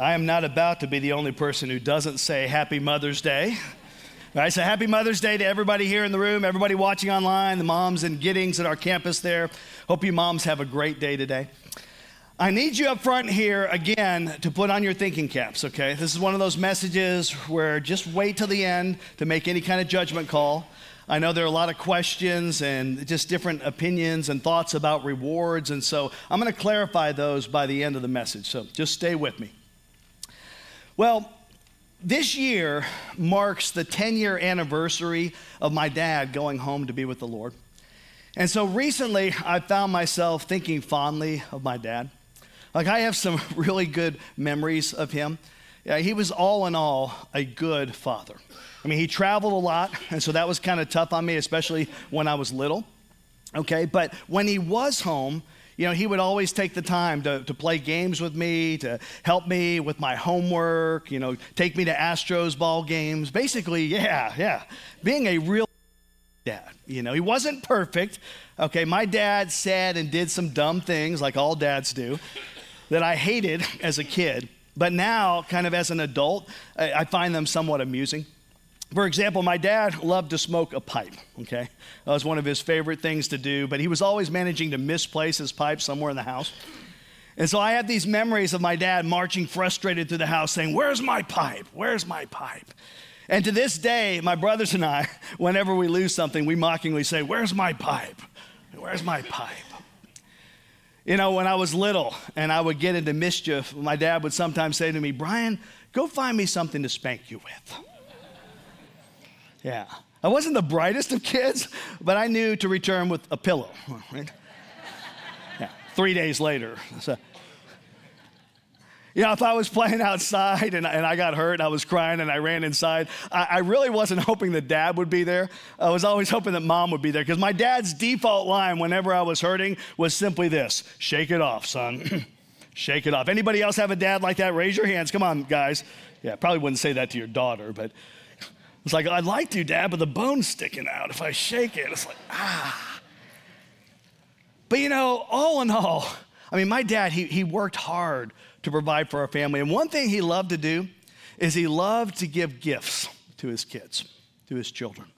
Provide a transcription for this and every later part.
I am not about to be the only person who doesn't say Happy Mother's Day. All right, so happy Mother's Day to everybody here in the room, everybody watching online, the moms and Giddings at our campus there. Hope you moms have a great day today. I need you up front here again to put on your thinking caps, okay? This is one of those messages where just wait till the end to make any kind of judgment call. I know there are a lot of questions and just different opinions and thoughts about rewards, and so I'm going to clarify those by the end of the message. So just stay with me. Well, this year marks the 10 year anniversary of my dad going home to be with the Lord. And so recently, I found myself thinking fondly of my dad. Like, I have some really good memories of him. Yeah, he was all in all a good father. I mean, he traveled a lot, and so that was kind of tough on me, especially when I was little. Okay, but when he was home, you know, he would always take the time to, to play games with me, to help me with my homework, you know, take me to Astros ball games. Basically, yeah, yeah, being a real dad. You know, he wasn't perfect. Okay, my dad said and did some dumb things like all dads do that I hated as a kid. But now, kind of as an adult, I, I find them somewhat amusing. For example, my dad loved to smoke a pipe, okay? That was one of his favorite things to do, but he was always managing to misplace his pipe somewhere in the house. And so I have these memories of my dad marching frustrated through the house saying, Where's my pipe? Where's my pipe? And to this day, my brothers and I, whenever we lose something, we mockingly say, Where's my pipe? Where's my pipe? You know, when I was little and I would get into mischief, my dad would sometimes say to me, Brian, go find me something to spank you with. Yeah. I wasn't the brightest of kids, but I knew to return with a pillow, right? Yeah, three days later. So, you know, if I was playing outside and, and I got hurt and I was crying and I ran inside, I, I really wasn't hoping that dad would be there. I was always hoping that mom would be there because my dad's default line whenever I was hurting was simply this shake it off, son. shake it off. Anybody else have a dad like that? Raise your hands. Come on, guys. Yeah, probably wouldn't say that to your daughter, but it's like, I'd like to, Dad, but the bone's sticking out. If I shake it, it's like, ah. But you know, all in all, I mean, my dad, he, he worked hard to provide for our family. And one thing he loved to do is he loved to give gifts to his kids, to his children.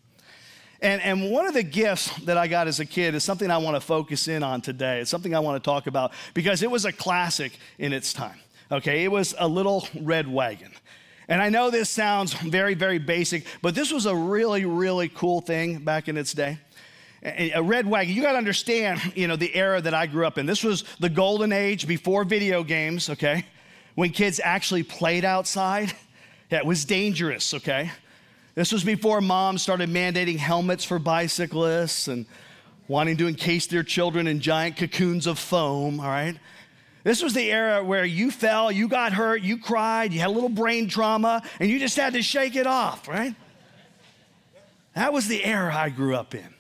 And, and one of the gifts that I got as a kid is something I want to focus in on today. It's something I want to talk about because it was a classic in its time. Okay, it was a little red wagon. And I know this sounds very, very basic, but this was a really, really cool thing back in its day. A red wagon, you got to understand, you know, the era that I grew up in. This was the golden age before video games, okay? When kids actually played outside. Yeah, it was dangerous, okay? This was before moms started mandating helmets for bicyclists and wanting to encase their children in giant cocoons of foam, all right? This was the era where you fell, you got hurt, you cried, you had a little brain trauma, and you just had to shake it off, right? That was the era I grew up in.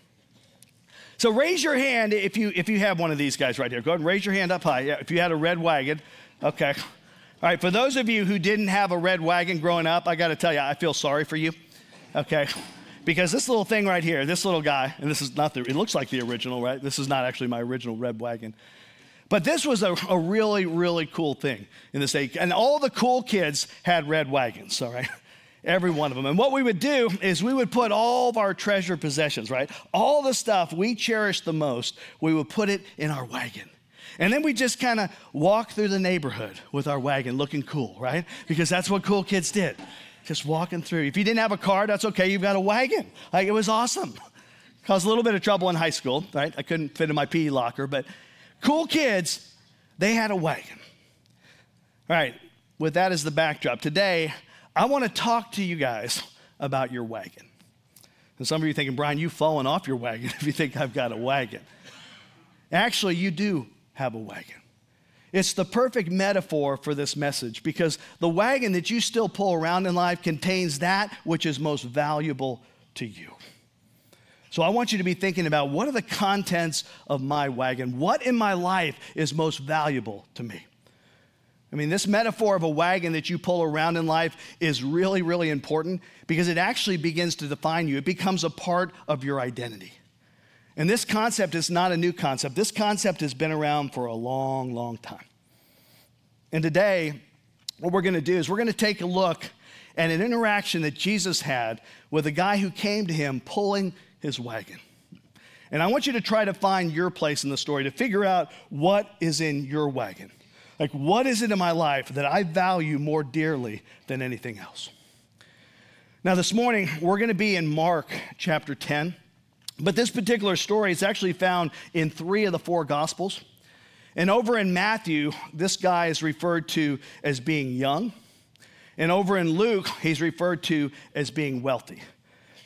So raise your hand if you if you have one of these guys right here. Go ahead and raise your hand up high. Yeah, if you had a red wagon. Okay. All right, for those of you who didn't have a red wagon growing up, I got to tell you, I feel sorry for you. Okay. Because this little thing right here, this little guy, and this is not the, it looks like the original, right? This is not actually my original red wagon. But this was a, a really, really cool thing in this age. And all the cool kids had red wagons, all right? Every one of them. And what we would do is we would put all of our treasure possessions, right? All the stuff we cherish the most, we would put it in our wagon. And then we just kind of walk through the neighborhood with our wagon looking cool, right? Because that's what cool kids did. Just walking through. If you didn't have a car, that's okay. You've got a wagon. Like it was awesome. Caused a little bit of trouble in high school, right? I couldn't fit in my PE locker, but cool kids, they had a wagon. All right, with that as the backdrop, today I want to talk to you guys about your wagon. And some of you are thinking, Brian, you've fallen off your wagon if you think I've got a wagon. Actually, you do have a wagon. It's the perfect metaphor for this message because the wagon that you still pull around in life contains that which is most valuable to you. So I want you to be thinking about what are the contents of my wagon? What in my life is most valuable to me? I mean, this metaphor of a wagon that you pull around in life is really, really important because it actually begins to define you. It becomes a part of your identity. And this concept is not a new concept. This concept has been around for a long, long time. And today, what we're going to do is we're going to take a look at an interaction that Jesus had with a guy who came to him pulling his wagon. And I want you to try to find your place in the story to figure out what is in your wagon. Like, what is it in my life that I value more dearly than anything else? Now, this morning, we're going to be in Mark chapter 10. But this particular story is actually found in three of the four Gospels. And over in Matthew, this guy is referred to as being young. And over in Luke, he's referred to as being wealthy.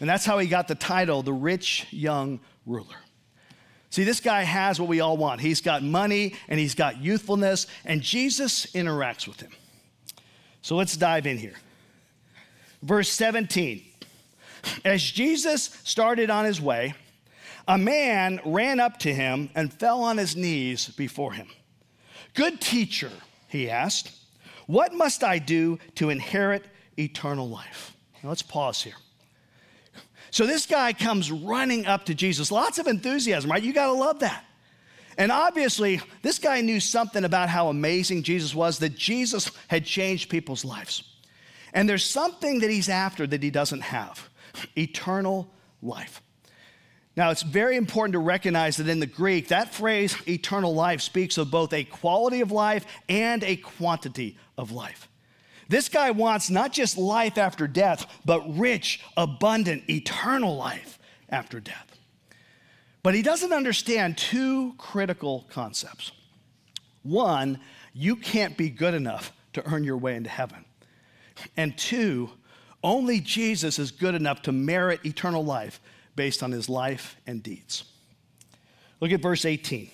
And that's how he got the title, the rich young ruler. See, this guy has what we all want. He's got money and he's got youthfulness, and Jesus interacts with him. So let's dive in here. Verse 17 As Jesus started on his way, a man ran up to him and fell on his knees before him. Good teacher, he asked, what must I do to inherit eternal life? Now let's pause here. So this guy comes running up to Jesus. Lots of enthusiasm, right? You got to love that. And obviously, this guy knew something about how amazing Jesus was, that Jesus had changed people's lives. And there's something that he's after that he doesn't have eternal life. Now, it's very important to recognize that in the Greek, that phrase, eternal life, speaks of both a quality of life and a quantity of life. This guy wants not just life after death, but rich, abundant, eternal life after death. But he doesn't understand two critical concepts. One, you can't be good enough to earn your way into heaven. And two, only Jesus is good enough to merit eternal life based on his life and deeds. Look at verse 18.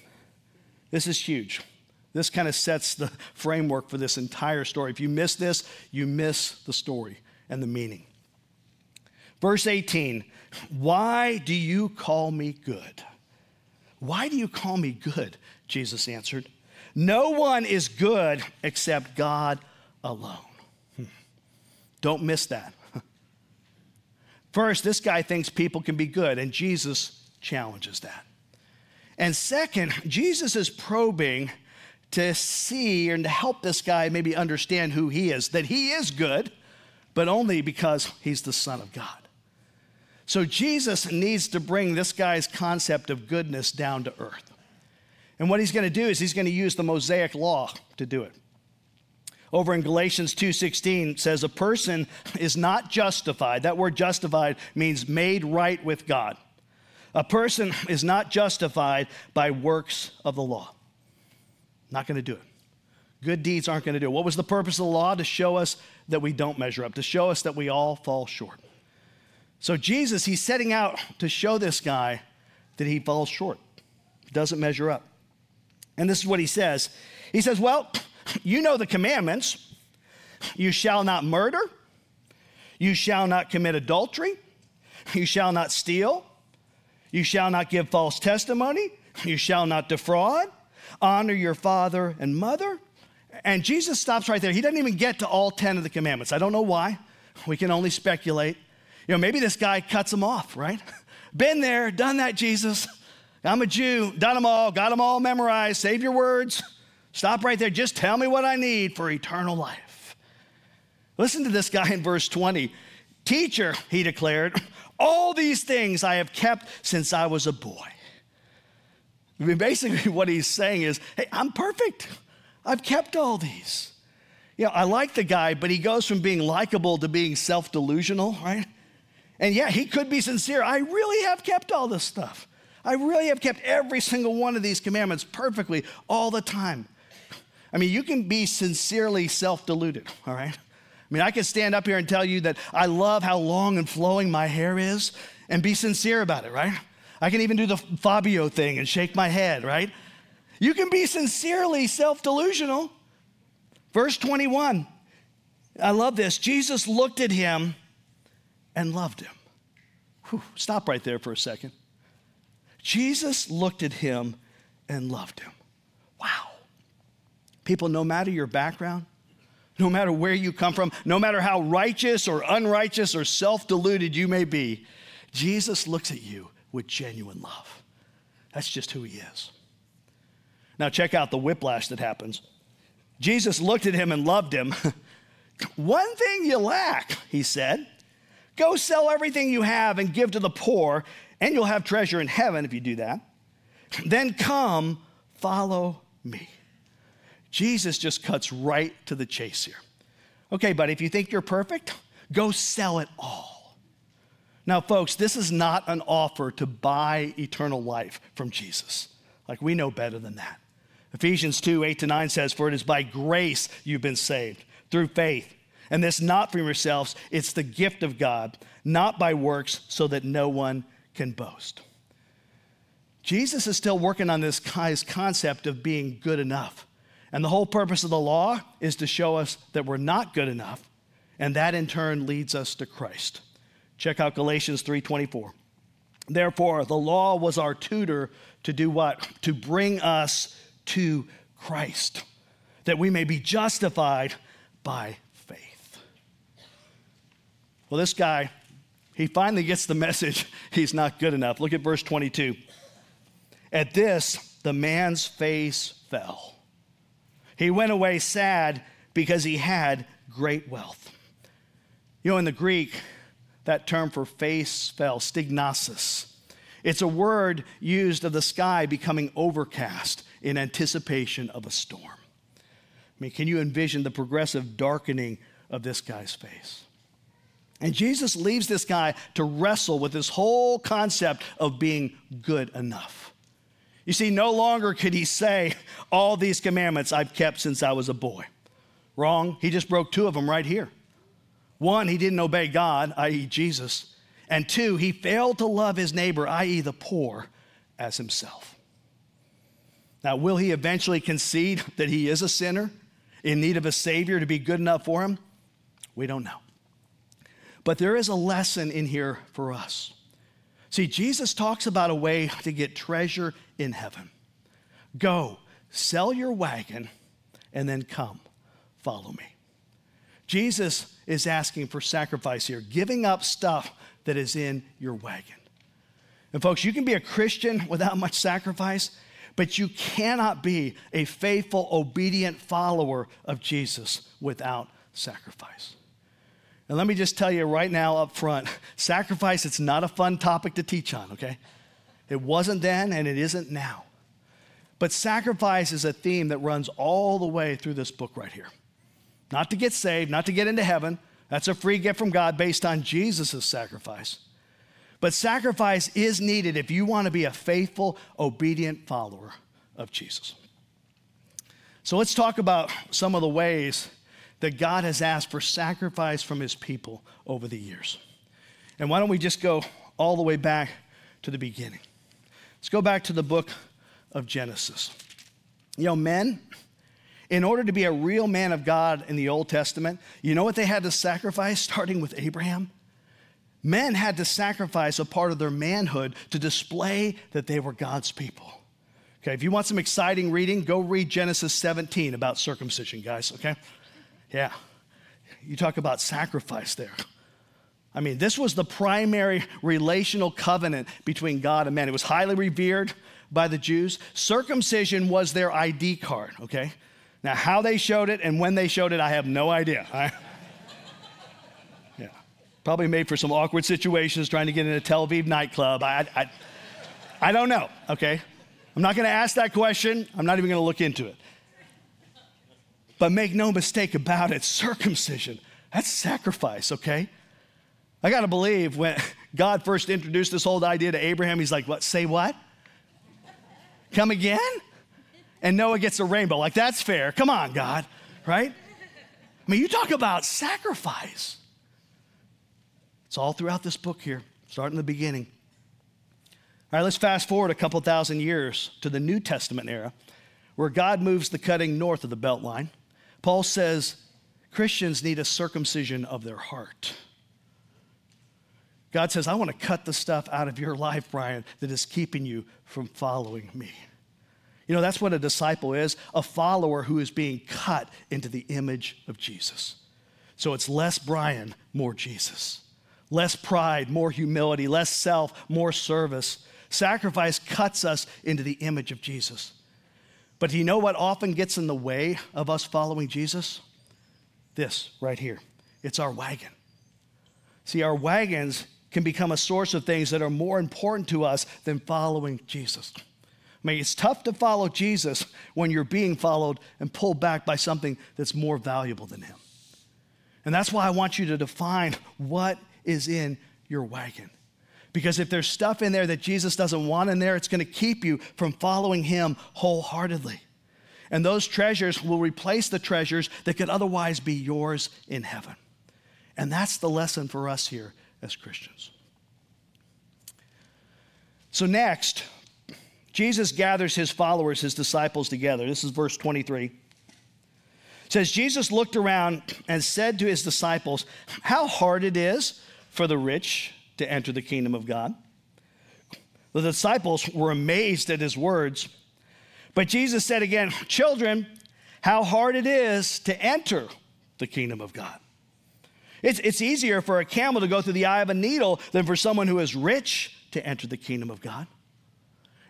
This is huge. This kind of sets the framework for this entire story. If you miss this, you miss the story and the meaning. Verse 18 Why do you call me good? Why do you call me good? Jesus answered. No one is good except God alone. Hmm. Don't miss that. First, this guy thinks people can be good, and Jesus challenges that. And second, Jesus is probing to see and to help this guy maybe understand who he is, that he is good, but only because he's the Son of God. So Jesus needs to bring this guy's concept of goodness down to earth. And what he's going to do is he's going to use the Mosaic law to do it. Over in Galatians 2:16 says a person is not justified. That word justified means made right with God. A person is not justified by works of the law. Not going to do it. Good deeds aren't going to do it. What was the purpose of the law? To show us that we don't measure up, to show us that we all fall short. So Jesus, he's setting out to show this guy that he falls short, doesn't measure up. And this is what he says. He says, Well, you know the commandments you shall not murder, you shall not commit adultery, you shall not steal, you shall not give false testimony, you shall not defraud, honor your father and mother. And Jesus stops right there. He doesn't even get to all 10 of the commandments. I don't know why. We can only speculate. You know, maybe this guy cuts him off, right? Been there, done that, Jesus. I'm a Jew, done them all, got them all memorized. Save your words. Stop right there. Just tell me what I need for eternal life. Listen to this guy in verse 20. Teacher, he declared, all these things I have kept since I was a boy. I mean, basically, what he's saying is, hey, I'm perfect. I've kept all these. You know, I like the guy, but he goes from being likable to being self delusional, right? And yeah, he could be sincere. I really have kept all this stuff. I really have kept every single one of these commandments perfectly all the time. I mean, you can be sincerely self deluded, all right? I mean, I can stand up here and tell you that I love how long and flowing my hair is and be sincere about it, right? I can even do the Fabio thing and shake my head, right? You can be sincerely self delusional. Verse 21, I love this. Jesus looked at him and loved him. Whew, stop right there for a second. Jesus looked at him and loved him. Wow. People, no matter your background, no matter where you come from, no matter how righteous or unrighteous or self deluded you may be, Jesus looks at you with genuine love. That's just who he is. Now, check out the whiplash that happens. Jesus looked at him and loved him. One thing you lack, he said. Go sell everything you have and give to the poor, and you'll have treasure in heaven if you do that. Then come, follow me. Jesus just cuts right to the chase here. Okay, buddy, if you think you're perfect, go sell it all. Now, folks, this is not an offer to buy eternal life from Jesus. Like, we know better than that. Ephesians 2 8 to 9 says, For it is by grace you've been saved, through faith. And this not from yourselves, it's the gift of God, not by works, so that no one can boast. Jesus is still working on this concept of being good enough. And the whole purpose of the law is to show us that we're not good enough, and that in turn leads us to Christ. Check out Galatians 3:24. Therefore, the law was our tutor to do what? To bring us to Christ, that we may be justified by faith. Well, this guy, he finally gets the message he's not good enough. Look at verse 22. At this, the man's face fell. He went away sad because he had great wealth. You know, in the Greek, that term for face fell, stignosis. It's a word used of the sky becoming overcast in anticipation of a storm. I mean, can you envision the progressive darkening of this guy's face? And Jesus leaves this guy to wrestle with this whole concept of being good enough. You see, no longer could he say, All these commandments I've kept since I was a boy. Wrong. He just broke two of them right here. One, he didn't obey God, i.e., Jesus. And two, he failed to love his neighbor, i.e., the poor, as himself. Now, will he eventually concede that he is a sinner in need of a Savior to be good enough for him? We don't know. But there is a lesson in here for us. See, Jesus talks about a way to get treasure in heaven. Go, sell your wagon, and then come, follow me. Jesus is asking for sacrifice here, giving up stuff that is in your wagon. And folks, you can be a Christian without much sacrifice, but you cannot be a faithful, obedient follower of Jesus without sacrifice. And let me just tell you right now up front sacrifice, it's not a fun topic to teach on, okay? It wasn't then and it isn't now. But sacrifice is a theme that runs all the way through this book right here. Not to get saved, not to get into heaven. That's a free gift from God based on Jesus' sacrifice. But sacrifice is needed if you want to be a faithful, obedient follower of Jesus. So let's talk about some of the ways that God has asked for sacrifice from his people over the years. And why don't we just go all the way back to the beginning? Let's go back to the book of Genesis. You know, men, in order to be a real man of God in the Old Testament, you know what they had to sacrifice, starting with Abraham? Men had to sacrifice a part of their manhood to display that they were God's people. Okay, if you want some exciting reading, go read Genesis 17 about circumcision, guys, okay? Yeah. You talk about sacrifice there. I mean, this was the primary relational covenant between God and man. It was highly revered by the Jews. Circumcision was their ID card, okay? Now, how they showed it and when they showed it, I have no idea. Yeah, Probably made for some awkward situations trying to get in a Tel Aviv nightclub. I, I, I don't know, okay? I'm not gonna ask that question. I'm not even gonna look into it. But make no mistake about it circumcision, that's sacrifice, okay? I gotta believe when God first introduced this whole idea to Abraham, he's like, What, say what? Come again? And Noah gets a rainbow. Like, that's fair. Come on, God, right? I mean, you talk about sacrifice. It's all throughout this book here, starting in the beginning. All right, let's fast forward a couple thousand years to the New Testament era. where God moves the cutting north of the belt line, Paul says Christians need a circumcision of their heart. God says, I want to cut the stuff out of your life, Brian, that is keeping you from following me. You know, that's what a disciple is a follower who is being cut into the image of Jesus. So it's less Brian, more Jesus. Less pride, more humility. Less self, more service. Sacrifice cuts us into the image of Jesus. But do you know what often gets in the way of us following Jesus? This right here it's our wagon. See, our wagons can become a source of things that are more important to us than following Jesus. I mean, it's tough to follow Jesus when you're being followed and pulled back by something that's more valuable than him. And that's why I want you to define what is in your wagon. Because if there's stuff in there that Jesus doesn't want in there, it's going to keep you from following him wholeheartedly. And those treasures will replace the treasures that could otherwise be yours in heaven. And that's the lesson for us here as Christians. So, next, Jesus gathers his followers, his disciples together. This is verse 23. It says, Jesus looked around and said to his disciples, How hard it is for the rich to enter the kingdom of God. The disciples were amazed at his words. But Jesus said again, Children, how hard it is to enter the kingdom of God. It's, it's easier for a camel to go through the eye of a needle than for someone who is rich to enter the kingdom of God.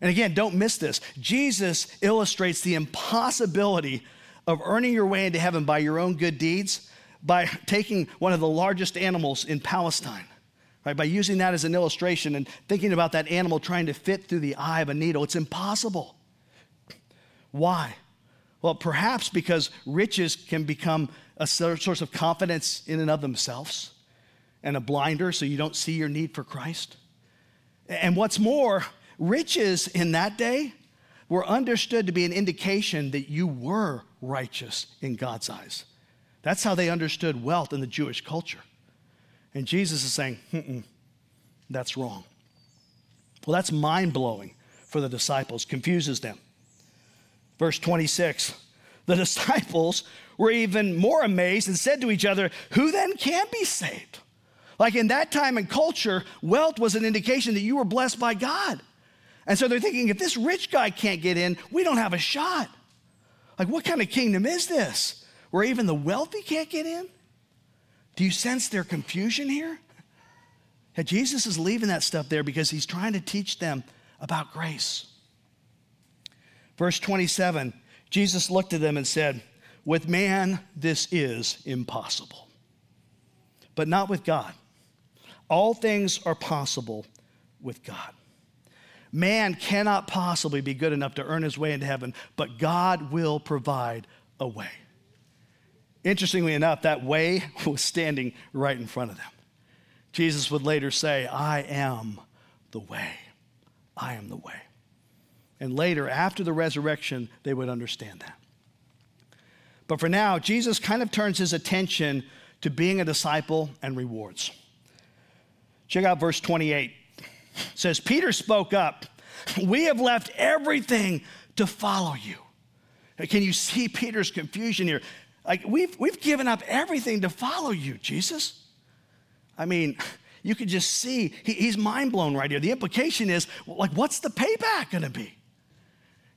And again, don't miss this. Jesus illustrates the impossibility of earning your way into heaven by your own good deeds by taking one of the largest animals in Palestine, right? By using that as an illustration and thinking about that animal trying to fit through the eye of a needle. It's impossible. Why? Well, perhaps because riches can become a source of confidence in and of themselves and a blinder so you don't see your need for Christ. And what's more, riches in that day were understood to be an indication that you were righteous in God's eyes. That's how they understood wealth in the Jewish culture. And Jesus is saying, that's wrong. Well, that's mind blowing for the disciples, confuses them. Verse 26 the disciples were even more amazed and said to each other, Who then can be saved? Like in that time and culture, wealth was an indication that you were blessed by God. And so they're thinking, if this rich guy can't get in, we don't have a shot. Like, what kind of kingdom is this where even the wealthy can't get in? Do you sense their confusion here? And Jesus is leaving that stuff there because he's trying to teach them about grace. Verse 27 Jesus looked at them and said, With man, this is impossible, but not with God. All things are possible with God. Man cannot possibly be good enough to earn his way into heaven, but God will provide a way. Interestingly enough, that way was standing right in front of them. Jesus would later say, I am the way. I am the way. And later, after the resurrection, they would understand that. But for now, Jesus kind of turns his attention to being a disciple and rewards. Check out verse 28. Says, Peter spoke up. We have left everything to follow you. Can you see Peter's confusion here? Like, we've, we've given up everything to follow you, Jesus. I mean, you could just see he, he's mind blown right here. The implication is, like, what's the payback going to be?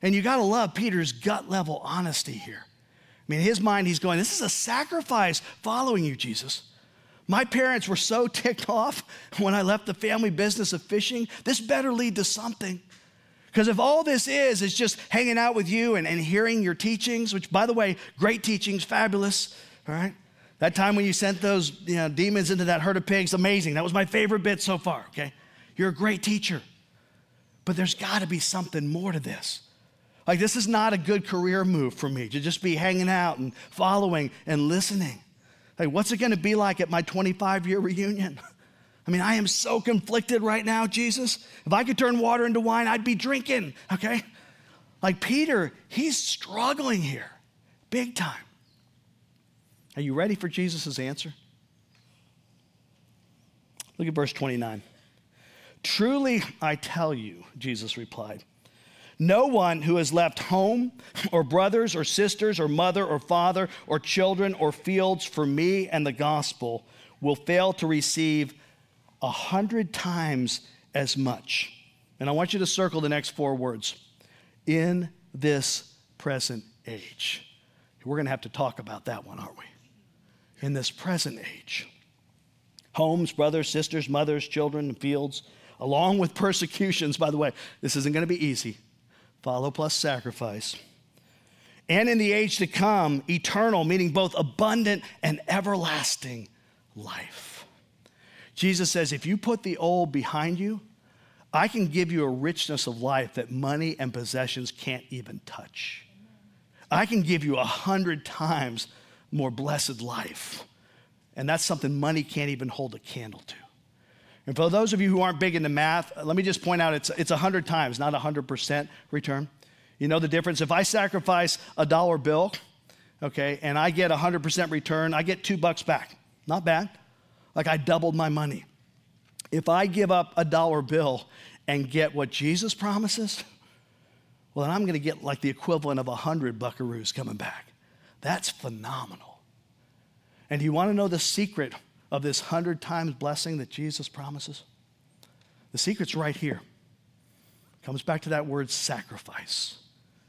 And you got to love Peter's gut level honesty here. I mean, in his mind, he's going, This is a sacrifice following you, Jesus. My parents were so ticked off when I left the family business of fishing. This better lead to something. Because if all this is, is just hanging out with you and, and hearing your teachings, which, by the way, great teachings, fabulous, all right? That time when you sent those you know, demons into that herd of pigs, amazing. That was my favorite bit so far, okay? You're a great teacher. But there's got to be something more to this. Like, this is not a good career move for me to just be hanging out and following and listening. Like, what's it gonna be like at my 25 year reunion? I mean, I am so conflicted right now, Jesus. If I could turn water into wine, I'd be drinking, okay? Like Peter, he's struggling here, big time. Are you ready for Jesus' answer? Look at verse 29. Truly, I tell you, Jesus replied. No one who has left home or brothers or sisters or mother or father or children or fields for me and the gospel will fail to receive a hundred times as much. And I want you to circle the next four words in this present age. We're going to have to talk about that one, aren't we? In this present age. Homes, brothers, sisters, mothers, children, and fields, along with persecutions. By the way, this isn't going to be easy follow plus sacrifice. And in the age to come, eternal, meaning both abundant and everlasting life. Jesus says, if you put the old behind you, I can give you a richness of life that money and possessions can't even touch. I can give you a hundred times more blessed life. And that's something money can't even hold a candle to. And for those of you who aren't big into math, let me just point out it's, it's 100 times, not 100% return. You know the difference? If I sacrifice a dollar bill, okay, and I get 100% return, I get two bucks back. Not bad. Like I doubled my money. If I give up a dollar bill and get what Jesus promises, well, then I'm going to get like the equivalent of 100 buckaroos coming back. That's phenomenal. And you want to know the secret of this hundred times blessing that Jesus promises? The secret's right here. Comes back to that word sacrifice.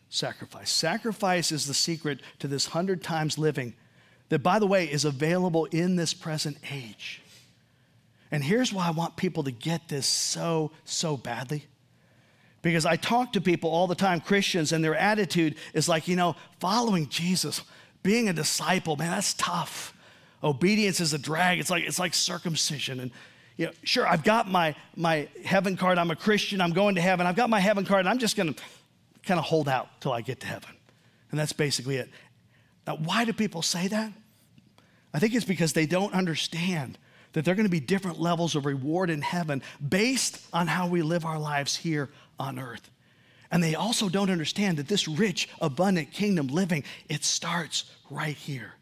Sacrifice. Sacrifice is the secret to this hundred times living that, by the way, is available in this present age. And here's why I want people to get this so, so badly. Because I talk to people all the time, Christians, and their attitude is like, you know, following Jesus, being a disciple, man, that's tough obedience is a drag. It's like, it's like circumcision. And you know, sure, I've got my, my heaven card. I'm a Christian. I'm going to heaven. I've got my heaven card. And I'm just going to kind of hold out till I get to heaven. And that's basically it. Now, why do people say that? I think it's because they don't understand that there are going to be different levels of reward in heaven based on how we live our lives here on earth. And they also don't understand that this rich, abundant kingdom living, it starts right here,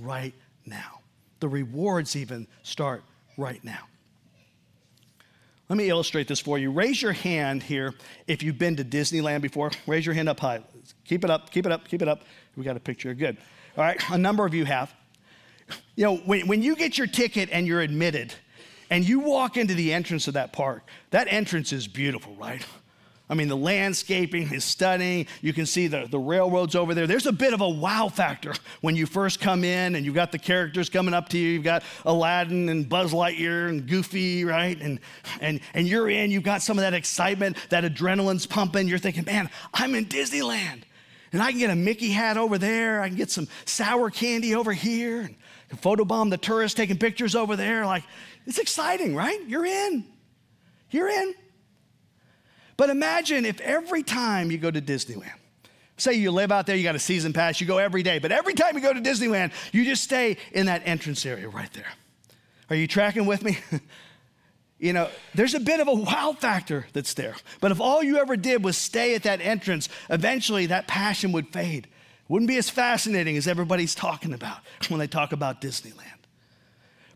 right now. The rewards even start right now. Let me illustrate this for you. Raise your hand here if you've been to Disneyland before. Raise your hand up high. Keep it up, keep it up, keep it up. We got a picture. Good. All right, a number of you have. You know, when, when you get your ticket and you're admitted, and you walk into the entrance of that park, that entrance is beautiful, right? I mean, the landscaping is stunning. You can see the, the railroads over there. There's a bit of a wow factor when you first come in and you've got the characters coming up to you. You've got Aladdin and Buzz Lightyear and Goofy, right? And, and, and you're in, you've got some of that excitement, that adrenaline's pumping. You're thinking, man, I'm in Disneyland. And I can get a Mickey hat over there. I can get some sour candy over here. And photobomb the tourists taking pictures over there. Like, it's exciting, right? You're in. You're in. But imagine if every time you go to Disneyland, say you live out there, you got a season pass, you go every day, but every time you go to Disneyland, you just stay in that entrance area right there. Are you tracking with me? you know, there's a bit of a wow factor that's there. But if all you ever did was stay at that entrance, eventually that passion would fade. Wouldn't be as fascinating as everybody's talking about when they talk about Disneyland.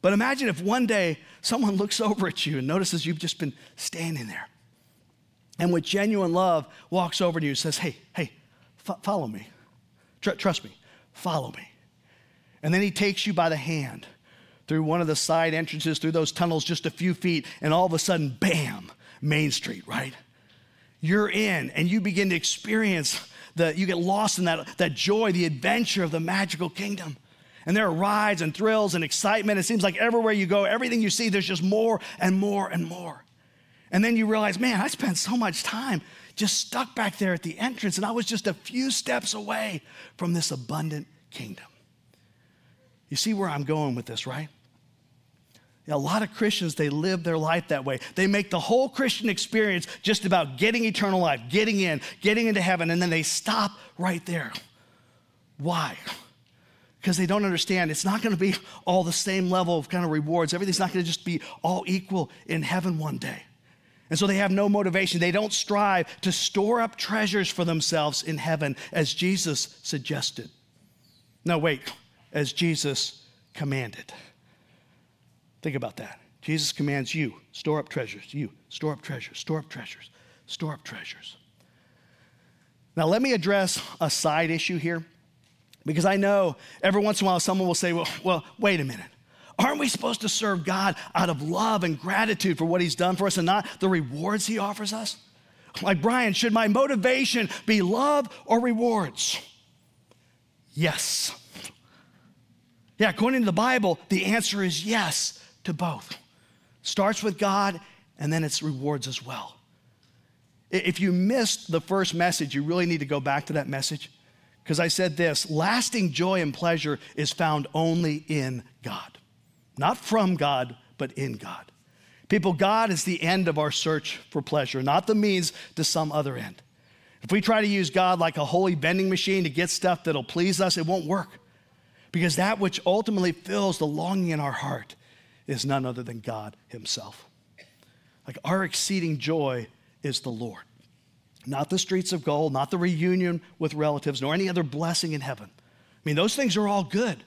But imagine if one day someone looks over at you and notices you've just been standing there and with genuine love walks over to you and says, Hey, hey, f- follow me. Tr- trust me, follow me. And then he takes you by the hand through one of the side entrances, through those tunnels, just a few feet, and all of a sudden, bam, Main Street, right? You're in, and you begin to experience the, you get lost in that, that joy, the adventure of the magical kingdom. And there are rides and thrills and excitement. It seems like everywhere you go, everything you see, there's just more and more and more. And then you realize, man, I spent so much time just stuck back there at the entrance, and I was just a few steps away from this abundant kingdom. You see where I'm going with this, right? a lot of Christians, they live their life that way. They make the whole Christian experience just about getting eternal life, getting in, getting into heaven, and then they stop right there. Why? Because they don't understand it's not going to be all the same level of kind of rewards. Everything's not going to just be all equal in heaven one day. And so they have no motivation. They don't strive to store up treasures for themselves in heaven, as Jesus suggested. No, wait, as Jesus commanded. Think about that. Jesus commands you store up treasures. You store up treasures, store up treasures, store up treasures. Now, let me address a side issue here because I know every once in a while someone will say, well, well, wait a minute. Aren't we supposed to serve God out of love and gratitude for what He's done for us and not the rewards He offers us? Like, Brian, should my motivation be love or rewards? Yes. Yeah, according to the Bible, the answer is yes to both. Starts with God and then it's rewards as well. If you missed the first message, you really need to go back to that message because I said this lasting joy and pleasure is found only in God, not from God, but in God. People, God is the end of our search for pleasure, not the means to some other end. If we try to use God like a holy vending machine to get stuff that'll please us, it won't work. Because that which ultimately fills the longing in our heart is none other than God Himself. Like our exceeding joy is the Lord, not the streets of gold, not the reunion with relatives, nor any other blessing in heaven. I mean, those things are all good,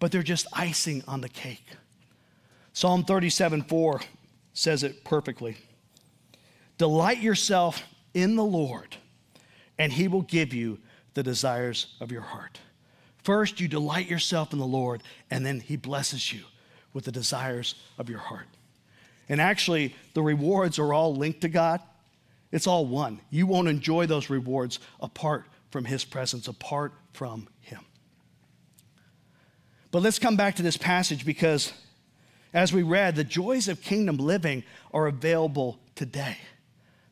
but they're just icing on the cake. Psalm 37 4 says it perfectly. Delight yourself in the Lord, and he will give you the desires of your heart. First, you delight yourself in the Lord, and then he blesses you with the desires of your heart. And actually, the rewards are all linked to God. It's all one. You won't enjoy those rewards apart from his presence, apart from him. But let's come back to this passage because as we read, the joys of kingdom living are available today.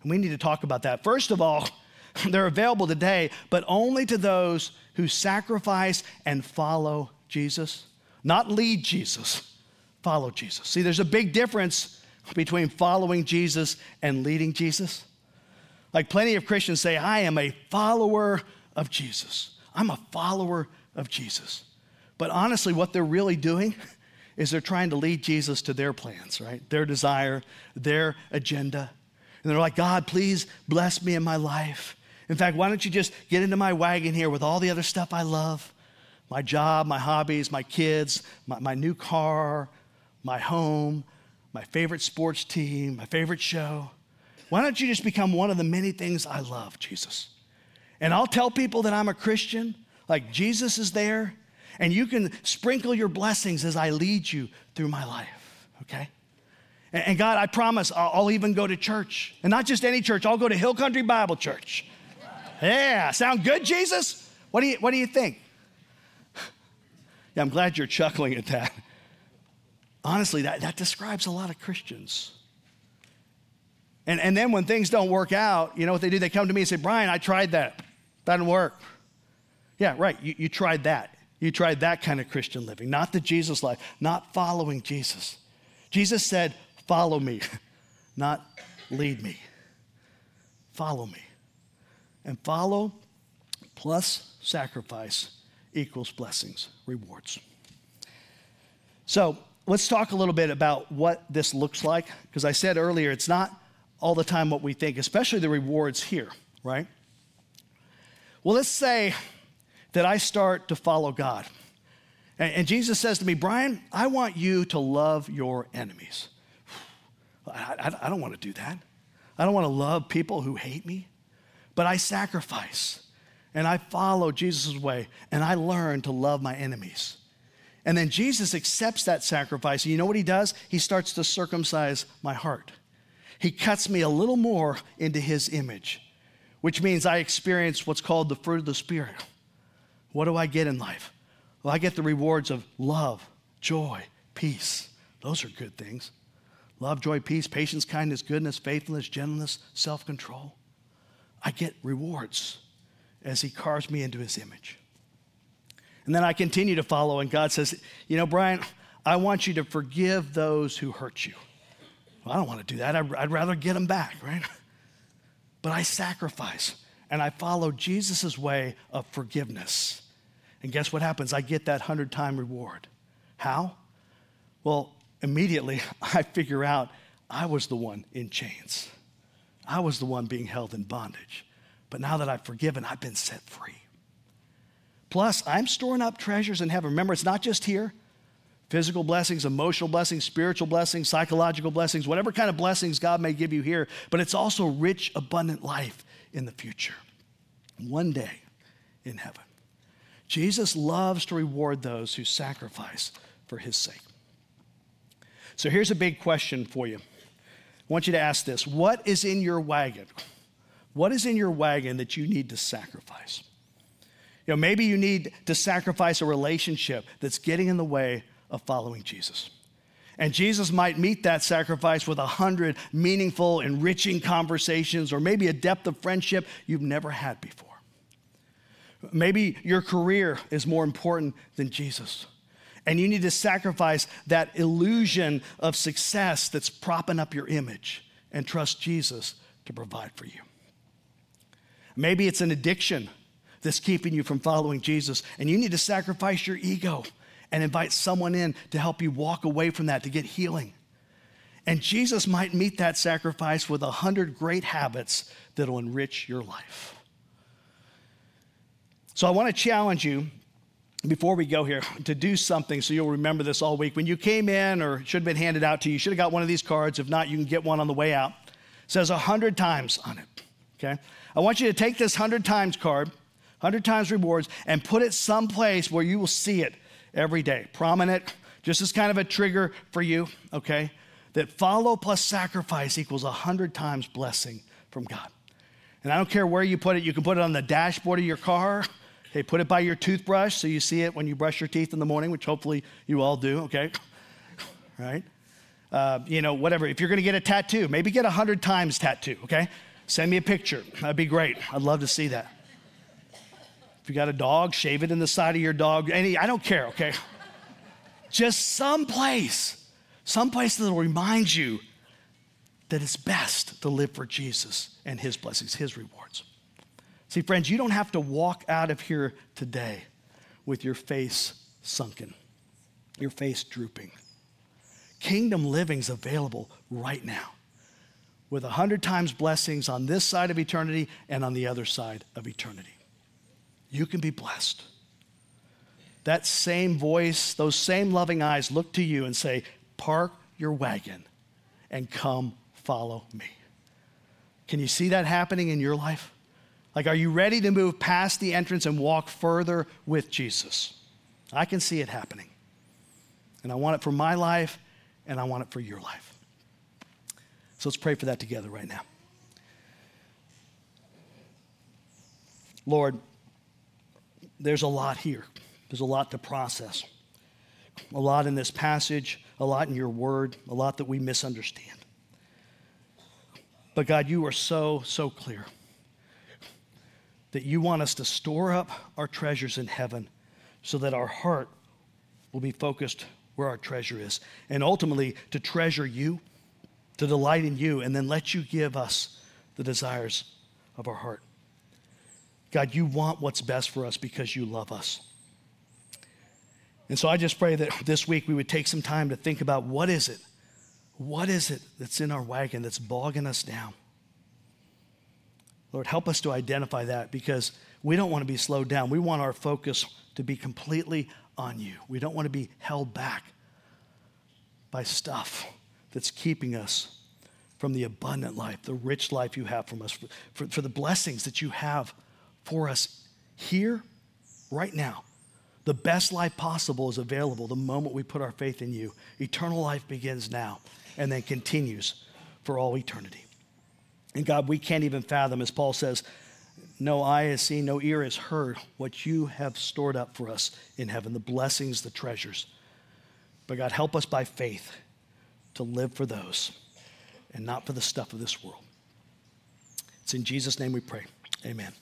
And we need to talk about that. First of all, they're available today, but only to those who sacrifice and follow Jesus. Not lead Jesus, follow Jesus. See, there's a big difference between following Jesus and leading Jesus. Like plenty of Christians say, I am a follower of Jesus. I'm a follower of Jesus. But honestly, what they're really doing is they're trying to lead Jesus to their plans, right? Their desire, their agenda. And they're like, God, please bless me in my life. In fact, why don't you just get into my wagon here with all the other stuff I love my job, my hobbies, my kids, my, my new car, my home, my favorite sports team, my favorite show. Why don't you just become one of the many things I love, Jesus? And I'll tell people that I'm a Christian, like Jesus is there, and you can sprinkle your blessings as I lead you through my life, okay? And, God, I promise I'll, I'll even go to church. And not just any church, I'll go to Hill Country Bible Church. Yeah, sound good, Jesus? What do you, what do you think? Yeah, I'm glad you're chuckling at that. Honestly, that, that describes a lot of Christians. And, and then when things don't work out, you know what they do? They come to me and say, Brian, I tried that. That didn't work. Yeah, right. You, you tried that. You tried that kind of Christian living, not the Jesus life, not following Jesus. Jesus said, Follow me, not lead me. Follow me. And follow plus sacrifice equals blessings, rewards. So let's talk a little bit about what this looks like, because I said earlier, it's not all the time what we think, especially the rewards here, right? Well, let's say that I start to follow God. And, and Jesus says to me, Brian, I want you to love your enemies. I, I, I don't want to do that. I don't want to love people who hate me, but I sacrifice and I follow Jesus' way and I learn to love my enemies. And then Jesus accepts that sacrifice. And you know what he does? He starts to circumcise my heart. He cuts me a little more into his image, which means I experience what's called the fruit of the Spirit. What do I get in life? Well, I get the rewards of love, joy, peace. Those are good things. Love, joy, peace, patience, kindness, goodness, faithfulness, gentleness, self control. I get rewards as He carves me into His image. And then I continue to follow, and God says, You know, Brian, I want you to forgive those who hurt you. Well, I don't want to do that. I'd, I'd rather get them back, right? But I sacrifice and I follow Jesus' way of forgiveness. And guess what happens? I get that hundred time reward. How? Well, immediately I figure out I was the one in chains. I was the one being held in bondage. But now that I've forgiven, I've been set free. Plus, I'm storing up treasures in heaven. Remember, it's not just here physical blessings, emotional blessings, spiritual blessings, psychological blessings, whatever kind of blessings God may give you here, but it's also rich, abundant life in the future. one day in heaven. Jesus loves to reward those who sacrifice for his sake. So here's a big question for you. I want you to ask this What is in your wagon? What is in your wagon that you need to sacrifice? You know, maybe you need to sacrifice a relationship that's getting in the way of following Jesus. And Jesus might meet that sacrifice with a hundred meaningful, enriching conversations, or maybe a depth of friendship you've never had before. Maybe your career is more important than Jesus. And you need to sacrifice that illusion of success that's propping up your image and trust Jesus to provide for you. Maybe it's an addiction that's keeping you from following Jesus, and you need to sacrifice your ego and invite someone in to help you walk away from that to get healing. And Jesus might meet that sacrifice with a hundred great habits that'll enrich your life. So I want to challenge you before we go here to do something so you'll remember this all week. When you came in or should have been handed out to you, you should have got one of these cards. If not, you can get one on the way out. It says 100 times on it. Okay? I want you to take this 100 times card, 100 times rewards, and put it someplace where you will see it every day. Prominent, just as kind of a trigger for you, okay? That follow plus sacrifice equals a 100 times blessing from God. And I don't care where you put it, you can put it on the dashboard of your car. Okay, put it by your toothbrush so you see it when you brush your teeth in the morning, which hopefully you all do, okay? right? Uh, you know, whatever. If you're gonna get a tattoo, maybe get a 100 times tattoo, okay? Send me a picture. That'd be great. I'd love to see that. You got a dog, shave it in the side of your dog. Any, I don't care, okay? Just some place, some place that'll remind you that it's best to live for Jesus and his blessings, his rewards. See, friends, you don't have to walk out of here today with your face sunken, your face drooping. Kingdom living's available right now with a hundred times blessings on this side of eternity and on the other side of eternity you can be blessed. That same voice, those same loving eyes look to you and say, Park your wagon and come follow me. Can you see that happening in your life? Like, are you ready to move past the entrance and walk further with Jesus? I can see it happening. And I want it for my life, and I want it for your life. So let's pray for that together right now. Lord, there's a lot here. There's a lot to process. A lot in this passage, a lot in your word, a lot that we misunderstand. But God, you are so, so clear that you want us to store up our treasures in heaven so that our heart will be focused where our treasure is. And ultimately, to treasure you, to delight in you, and then let you give us the desires of our heart. God, you want what's best for us because you love us. And so I just pray that this week we would take some time to think about what is it? What is it that's in our wagon that's bogging us down? Lord, help us to identify that because we don't want to be slowed down. We want our focus to be completely on you. We don't want to be held back by stuff that's keeping us from the abundant life, the rich life you have from us, for, for, for the blessings that you have for us here, right now. The best life possible is available the moment we put our faith in you. Eternal life begins now and then continues for all eternity. And God, we can't even fathom, as Paul says, no eye has seen, no ear has heard what you have stored up for us in heaven, the blessings, the treasures. But God, help us by faith to live for those and not for the stuff of this world. It's in Jesus' name we pray. Amen.